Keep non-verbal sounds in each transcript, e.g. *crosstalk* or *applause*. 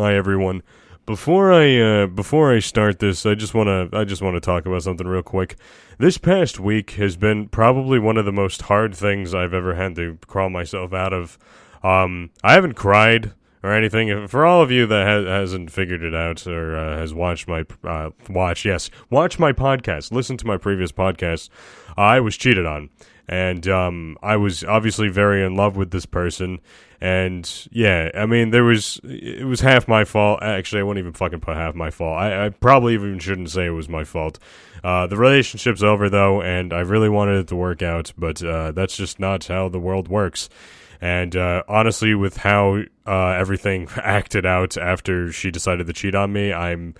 Hi everyone. Before I uh, before I start this, I just want to I just want to talk about something real quick. This past week has been probably one of the most hard things I've ever had to crawl myself out of. Um, I haven't cried or anything. For all of you that ha- hasn't figured it out or uh, has watched my uh, watch, yes, watch my podcast, listen to my previous podcast. I was cheated on, and um, I was obviously very in love with this person. And yeah, I mean, there was it was half my fault. Actually, I won't even fucking put half my fault. I, I probably even shouldn't say it was my fault. Uh, the relationship's over though, and I really wanted it to work out, but uh, that's just not how the world works. And uh, honestly, with how uh, everything *laughs* acted out after she decided to cheat on me, I'm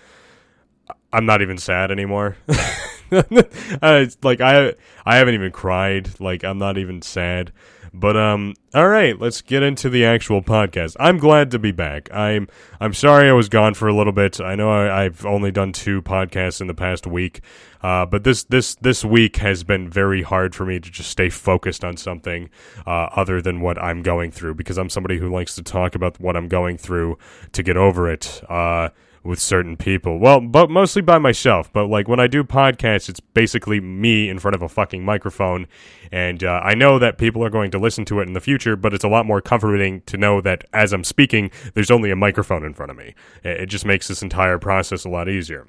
I'm not even sad anymore. *laughs* uh, like I I haven't even cried. Like I'm not even sad. But um, all right, let's get into the actual podcast. I'm glad to be back. I'm I'm sorry I was gone for a little bit. I know I, have only done two podcasts in the past week, uh, but this this this week has been very hard for me to just stay focused on something uh, other than what I'm going through because I'm somebody who likes to talk about what I'm going through to get over it. Uh, with certain people. Well, but mostly by myself. But like when I do podcasts, it's basically me in front of a fucking microphone, and uh, I know that people are going to listen to it in the future. But it's a lot more comforting to know that as I'm speaking, there's only a microphone in front of me. It just makes this entire process a lot easier.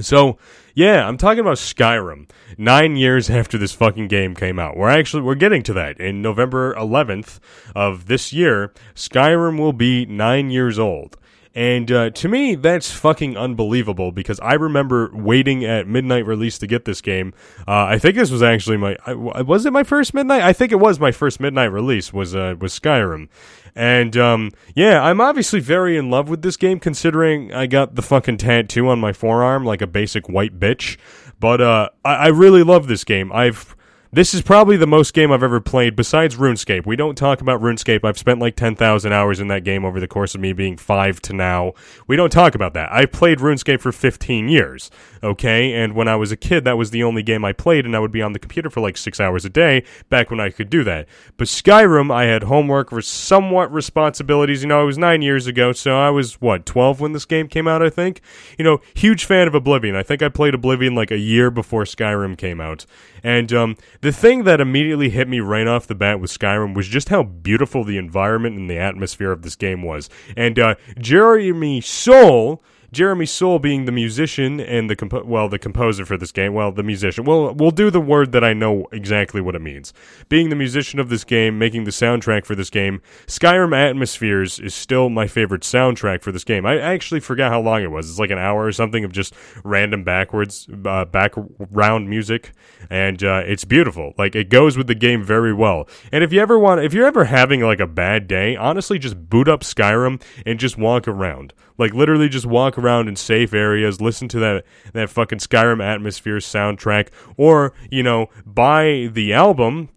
So, yeah, I'm talking about Skyrim. Nine years *laughs* after this fucking game came out. We're actually, we're getting to that. In November 11th of this year, Skyrim will be nine years old. And uh, to me, that's fucking unbelievable because I remember waiting at midnight release to get this game. Uh, I think this was actually my I, was it my first midnight? I think it was my first midnight release was uh, was Skyrim. And um, yeah, I'm obviously very in love with this game considering I got the fucking tattoo on my forearm like a basic white bitch. But uh, I, I really love this game. I've this is probably the most game I've ever played besides RuneScape. We don't talk about RuneScape. I've spent like 10,000 hours in that game over the course of me being 5 to now. We don't talk about that. I played RuneScape for 15 years, okay? And when I was a kid, that was the only game I played and I would be on the computer for like 6 hours a day back when I could do that. But Skyrim, I had homework for somewhat responsibilities. You know, it was 9 years ago, so I was what, 12 when this game came out, I think. You know, huge fan of Oblivion. I think I played Oblivion like a year before Skyrim came out. And um, the thing that immediately hit me right off the bat with Skyrim was just how beautiful the environment and the atmosphere of this game was. And uh, Jeremy Soule Jeremy Soule being the musician and the compo- well the composer for this game. Well, the musician. Well, we'll do the word that I know exactly what it means. Being the musician of this game, making the soundtrack for this game, Skyrim Atmospheres is still my favorite soundtrack for this game. I actually forgot how long it was. It's like an hour or something of just random backwards uh, background music, and uh, it's beautiful. Like it goes with the game very well. And if you ever want, if you're ever having like a bad day, honestly, just boot up Skyrim and just walk around. Like literally just walk around in safe areas, listen to that that fucking Skyrim Atmosphere soundtrack, or you know buy the album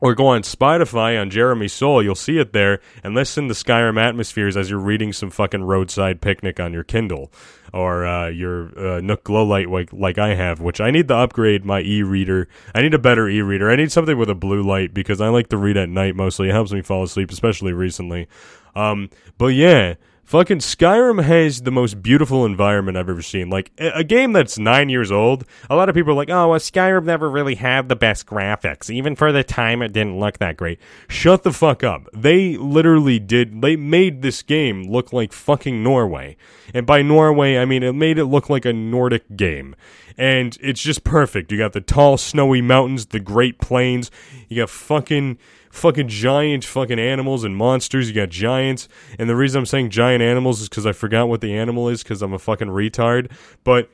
or go on Spotify on Jeremy Soule, you'll see it there, and listen to Skyrim Atmospheres as you're reading some fucking roadside picnic on your Kindle or uh, your uh, Nook Glowlight like, like I have, which I need to upgrade my e-reader. I need a better e-reader. I need something with a blue light because I like to read at night mostly. It helps me fall asleep, especially recently. Um, but yeah, Fucking Skyrim has the most beautiful environment I've ever seen. Like a game that's nine years old. A lot of people are like, "Oh, well, Skyrim never really had the best graphics. Even for the time, it didn't look that great." Shut the fuck up. They literally did. They made this game look like fucking Norway, and by Norway, I mean it made it look like a Nordic game. And it's just perfect. You got the tall, snowy mountains, the Great Plains. You got fucking fucking giant fucking animals and monsters. You got giants. And the reason I'm saying giant animals is because I forgot what the animal is because I'm a fucking retard. But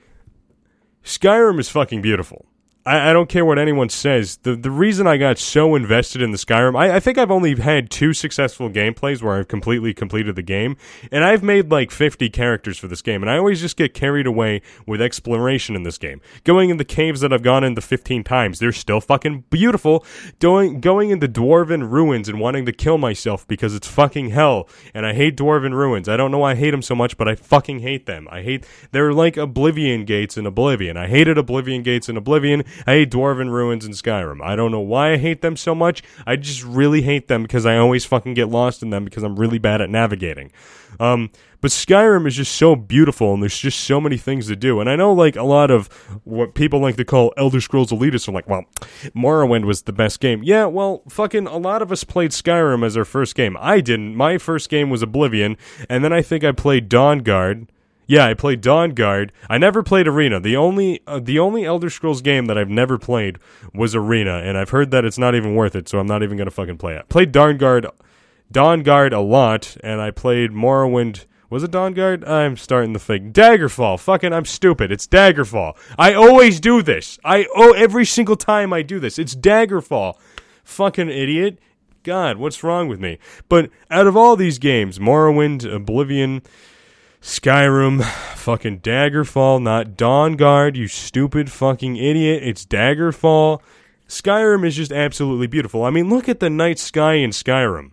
Skyrim is fucking beautiful. I, I, don't care what anyone says. The the reason I got so invested in the Skyrim, I, I think I've only had two successful gameplays where I've completely completed the game, and I've made like 50 characters for this game, and I always just get carried away with exploration in this game. Going in the caves that I've gone into 15 times, they're still fucking beautiful. Going going into dwarven ruins and wanting to kill myself because it's fucking hell, and I hate dwarven ruins. I don't know why I hate them so much, but I fucking hate them. I hate they're like Oblivion gates in Oblivion. I hated Oblivion gates in Oblivion I hate Dwarven Ruins and Skyrim. I don't know why I hate them so much. I just really hate them because I always fucking get lost in them because I'm really bad at navigating. Um, but Skyrim is just so beautiful, and there's just so many things to do. And I know, like, a lot of what people like to call Elder Scrolls elitists are like, well, Morrowind was the best game. Yeah, well, fucking a lot of us played Skyrim as our first game. I didn't. My first game was Oblivion, and then I think I played Dawnguard. Yeah, I played Dawnguard. I never played Arena. The only uh, the only Elder Scrolls game that I've never played was Arena, and I've heard that it's not even worth it, so I'm not even gonna fucking play it. Played Dawnguard, Dawn Guard a lot, and I played Morrowind was it Dawnguard? I'm starting to think. Daggerfall. Fucking, I'm stupid. It's Daggerfall. I always do this. I oh every single time I do this. It's Daggerfall. Fucking idiot. God, what's wrong with me? But out of all these games, Morrowind, Oblivion, Skyrim, fucking Daggerfall, not Dawnguard, you stupid fucking idiot. It's Daggerfall. Skyrim is just absolutely beautiful. I mean, look at the night sky in Skyrim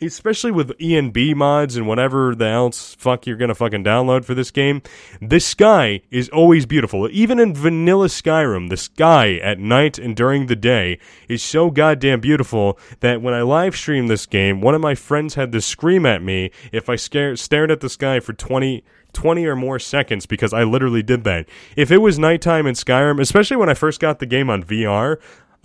especially with ENB mods and whatever the else fuck you're gonna fucking download for this game, the sky is always beautiful. Even in vanilla Skyrim, the sky at night and during the day is so goddamn beautiful that when I live streamed this game, one of my friends had to scream at me if I scare- stared at the sky for 20 20 or more seconds because I literally did that. If it was nighttime in Skyrim, especially when I first got the game on VR,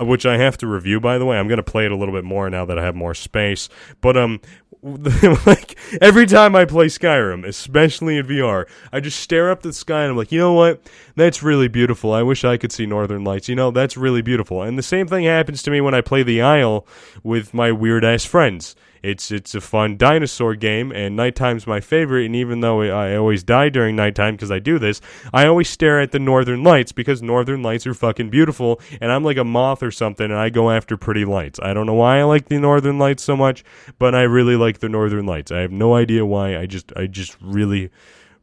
which I have to review by the way. I'm going to play it a little bit more now that I have more space. But um *laughs* like every time I play Skyrim, especially in VR, I just stare up at the sky and I'm like, "You know what? That's really beautiful. I wish I could see northern lights. You know, that's really beautiful." And the same thing happens to me when I play the Isle with my weird ass friends. It's it's a fun dinosaur game, and nighttime's my favorite. And even though I always die during nighttime because I do this, I always stare at the northern lights because northern lights are fucking beautiful. And I'm like a moth or something, and I go after pretty lights. I don't know why I like the northern lights so much, but I really like the northern lights. I have no idea why. I just I just really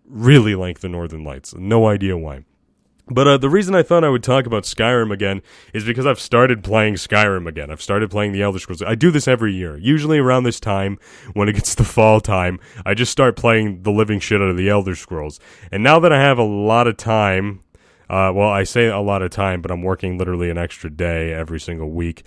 really like the northern lights. No idea why. But uh, the reason I thought I would talk about Skyrim again is because I've started playing Skyrim again. I've started playing the Elder Scrolls. I do this every year. Usually around this time, when it gets *laughs* the fall time, I just start playing the living shit out of the Elder Scrolls. And now that I have a lot of time, uh, well, I say a lot of time, but I'm working literally an extra day every single week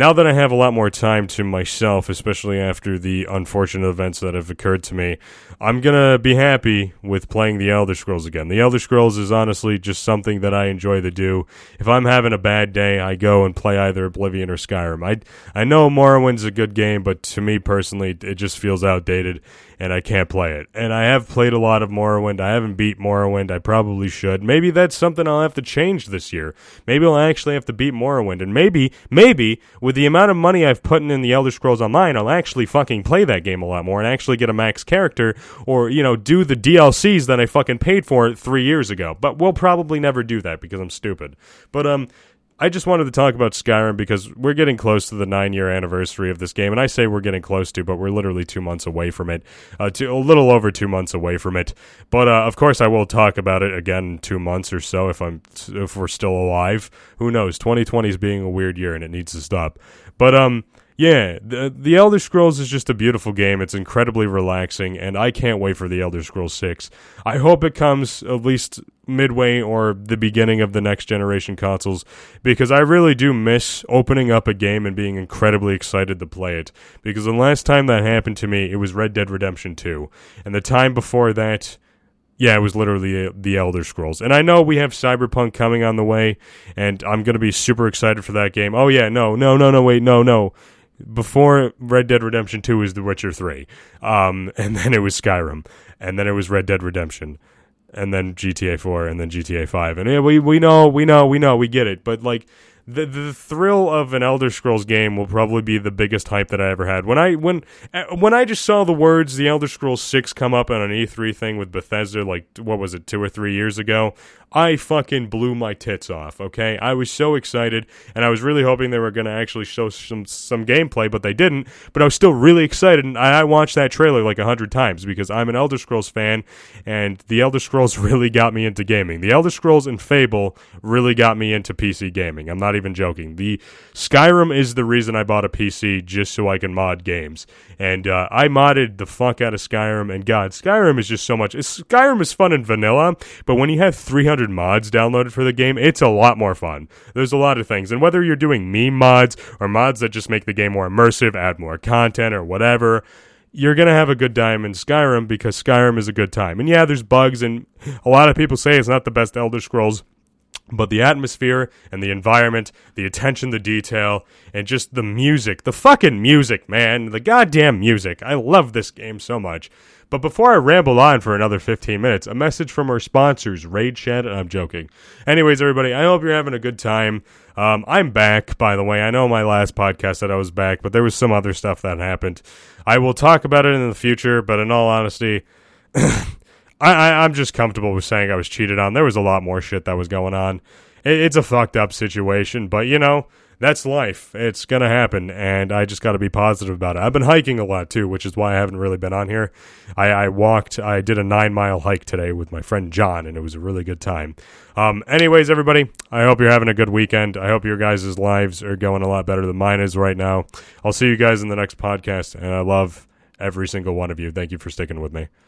now that I have a lot more time to myself, especially after the unfortunate events that have occurred to me, I'm gonna be happy with playing the Elder Scrolls again. The Elder Scrolls is honestly just something that I enjoy to do. If I'm having a bad day, I go and play either Oblivion or Skyrim. I I know Morrowind's a good game, but to me personally, it just feels outdated and I can't play it. And I have played a lot of Morrowind. I haven't beat Morrowind. I probably should. Maybe that's something I'll have to change this year. Maybe I'll actually have to beat Morrowind. And maybe, maybe, with the amount of money I've put in the Elder Scrolls Online, I'll actually fucking play that game a lot more and actually get a max character or, you know, do the DLCs that I fucking paid for three years ago. But we'll probably never do that because I'm stupid. But, um, I just wanted to talk about Skyrim because we're getting close to the nine year anniversary of this game, and I say we're getting close to, but we're literally two months away from it, uh, to, a little over two months away from it. But uh, of course, I will talk about it again in two months or so if I'm if we're still alive. Who knows? 2020 is being a weird year, and it needs to stop. But um, yeah, the, the Elder Scrolls is just a beautiful game. It's incredibly relaxing, and I can't wait for the Elder Scrolls 6. I hope it comes at least midway or the beginning of the next generation consoles, because I really do miss opening up a game and being incredibly excited to play it. Because the last time that happened to me, it was Red Dead Redemption 2. And the time before that, yeah, it was literally the Elder Scrolls. And I know we have Cyberpunk coming on the way, and I'm going to be super excited for that game. Oh, yeah, no, no, no, no, wait, no, no before Red Dead Redemption 2 was The Witcher 3. Um, *laughs* and then it was Skyrim. And then it was Red Dead Redemption. And then GTA 4 and then GTA 5. And yeah, we, we know, we know, we know, we get it. But like, the the thrill of an Elder Scrolls game will probably be the biggest hype that I ever had. When I when uh, when I just saw the words the Elder Scrolls 6 come up on an E3 thing with Bethesda like what was it 2 or 3 years ago, I fucking blew my tits off, okay? I was so excited and I was really hoping they were going to actually show some some gameplay, but they didn't. But I was still really excited and I, I watched that trailer like a 100 times because I'm an Elder Scrolls fan and the Elder Scrolls *laughs* really got me into gaming. The Elder Scrolls and Fable really got me into PC gaming. I'm not even joking. The Skyrim is the reason I bought a PC just so I can mod games. And uh, I modded the fuck out of Skyrim and god, Skyrim is just so much. Skyrim is fun in vanilla, but when you have 300 mods downloaded for the game. It's a lot more fun. There's a lot of things. And whether you're doing meme mods or mods that just make the game more immersive, add more content or whatever, you're going to have a good time in Skyrim because Skyrim is a good time. And yeah, there's bugs, and a lot of people say it's not the best Elder Scrolls. But the atmosphere and the environment, the attention to detail, and just the music, the fucking music, man, the goddamn music. I love this game so much. But before I ramble on for another 15 minutes, a message from our sponsors, Raid Shed. I'm joking. Anyways, everybody, I hope you're having a good time. Um, I'm back, by the way. I know my last podcast that I was back, but there was some other stuff that happened. I will talk about it in the future, but in all honesty, *laughs* I, I, am just comfortable with saying I was cheated on. There was a lot more shit that was going on. It, it's a fucked up situation, but you know, that's life. It's gonna happen, and I just got to be positive about it. I've been hiking a lot too, which is why I haven't really been on here. I, I walked, I did a nine mile hike today with my friend John, and it was a really good time. Um, anyways, everybody, I hope you're having a good weekend. I hope your guys' lives are going a lot better than mine is right now. I'll see you guys in the next podcast, and I love every single one of you. Thank you for sticking with me.